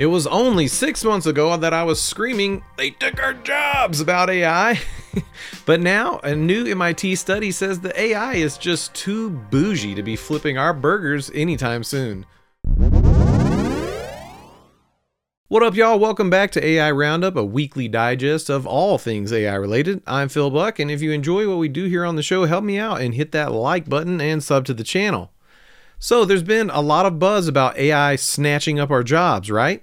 It was only six months ago that I was screaming, they took our jobs about AI. but now, a new MIT study says the AI is just too bougie to be flipping our burgers anytime soon. What up, y'all? Welcome back to AI Roundup, a weekly digest of all things AI related. I'm Phil Buck, and if you enjoy what we do here on the show, help me out and hit that like button and sub to the channel. So, there's been a lot of buzz about AI snatching up our jobs, right?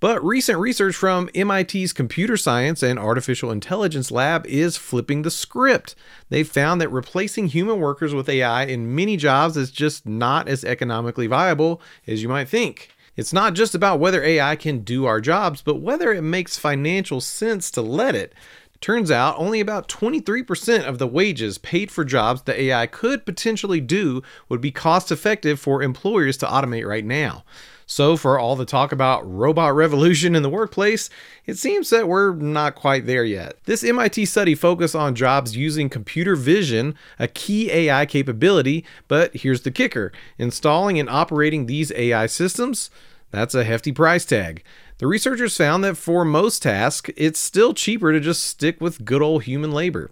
But recent research from MIT's Computer Science and Artificial Intelligence Lab is flipping the script. They found that replacing human workers with AI in many jobs is just not as economically viable as you might think. It's not just about whether AI can do our jobs, but whether it makes financial sense to let it. Turns out only about 23% of the wages paid for jobs that AI could potentially do would be cost effective for employers to automate right now. So, for all the talk about robot revolution in the workplace, it seems that we're not quite there yet. This MIT study focused on jobs using computer vision, a key AI capability, but here's the kicker installing and operating these AI systems, that's a hefty price tag. The researchers found that for most tasks, it's still cheaper to just stick with good old human labor.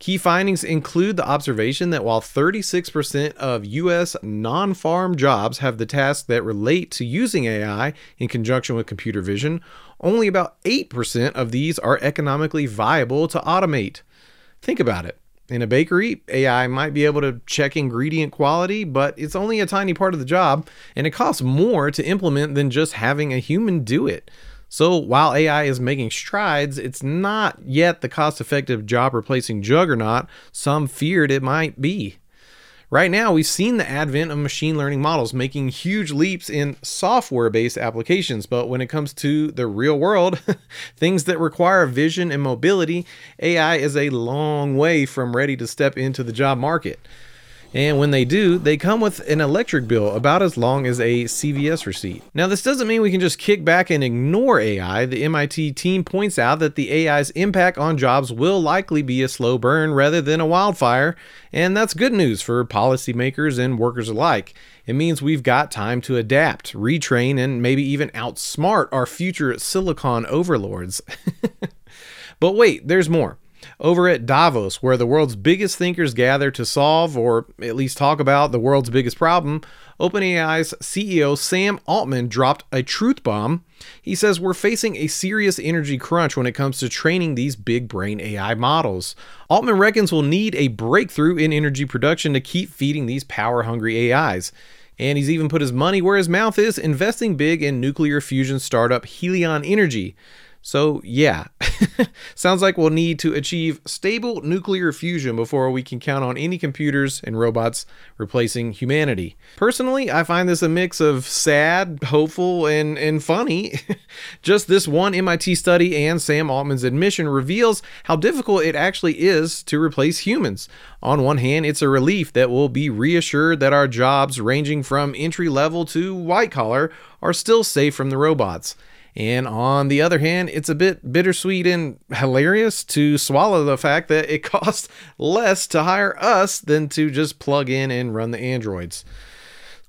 Key findings include the observation that while 36% of US non farm jobs have the tasks that relate to using AI in conjunction with computer vision, only about 8% of these are economically viable to automate. Think about it. In a bakery, AI might be able to check ingredient quality, but it's only a tiny part of the job, and it costs more to implement than just having a human do it. So while AI is making strides, it's not yet the cost effective job replacing juggernaut some feared it might be. Right now, we've seen the advent of machine learning models making huge leaps in software based applications, but when it comes to the real world, things that require vision and mobility, AI is a long way from ready to step into the job market. And when they do, they come with an electric bill about as long as a CVS receipt. Now, this doesn't mean we can just kick back and ignore AI. The MIT team points out that the AI's impact on jobs will likely be a slow burn rather than a wildfire, and that's good news for policymakers and workers alike. It means we've got time to adapt, retrain, and maybe even outsmart our future silicon overlords. but wait, there's more over at Davos, where the world's biggest thinkers gather to solve or at least talk about the world's biggest problem, OpenAI's CEO Sam Altman dropped a truth bomb. He says we're facing a serious energy crunch when it comes to training these big brain AI models. Altman reckons we'll need a breakthrough in energy production to keep feeding these power hungry AIs. And he's even put his money where his mouth is, investing big in nuclear fusion startup Helion Energy. So, yeah, sounds like we'll need to achieve stable nuclear fusion before we can count on any computers and robots replacing humanity. Personally, I find this a mix of sad, hopeful, and, and funny. Just this one MIT study and Sam Altman's admission reveals how difficult it actually is to replace humans. On one hand, it's a relief that we'll be reassured that our jobs, ranging from entry level to white collar, are still safe from the robots. And on the other hand, it's a bit bittersweet and hilarious to swallow the fact that it costs less to hire us than to just plug in and run the androids.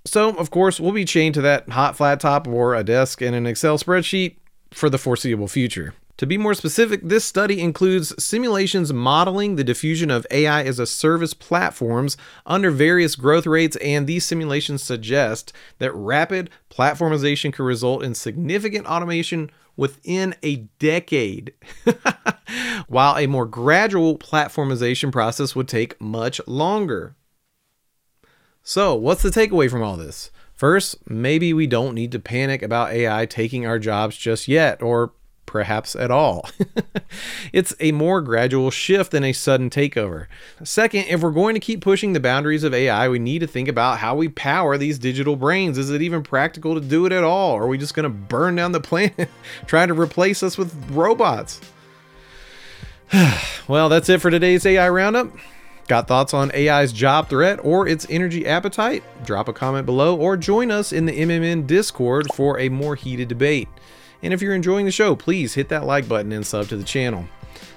So, of course, we'll be chained to that hot flat top or a desk and an Excel spreadsheet for the foreseeable future. To be more specific, this study includes simulations modeling the diffusion of AI as a service platforms under various growth rates, and these simulations suggest that rapid platformization could result in significant automation within a decade, while a more gradual platformization process would take much longer. So, what's the takeaway from all this? First, maybe we don't need to panic about AI taking our jobs just yet, or perhaps at all. it's a more gradual shift than a sudden takeover. Second, if we're going to keep pushing the boundaries of AI, we need to think about how we power these digital brains. Is it even practical to do it at all? Are we just going to burn down the planet trying to replace us with robots? well, that's it for today's AI Roundup. Got thoughts on AI's job threat or its energy appetite? Drop a comment below or join us in the MMN Discord for a more heated debate. And if you're enjoying the show, please hit that like button and sub to the channel.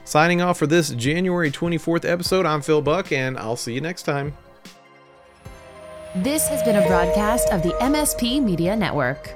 Signing off for this January 24th episode, I'm Phil Buck, and I'll see you next time. This has been a broadcast of the MSP Media Network.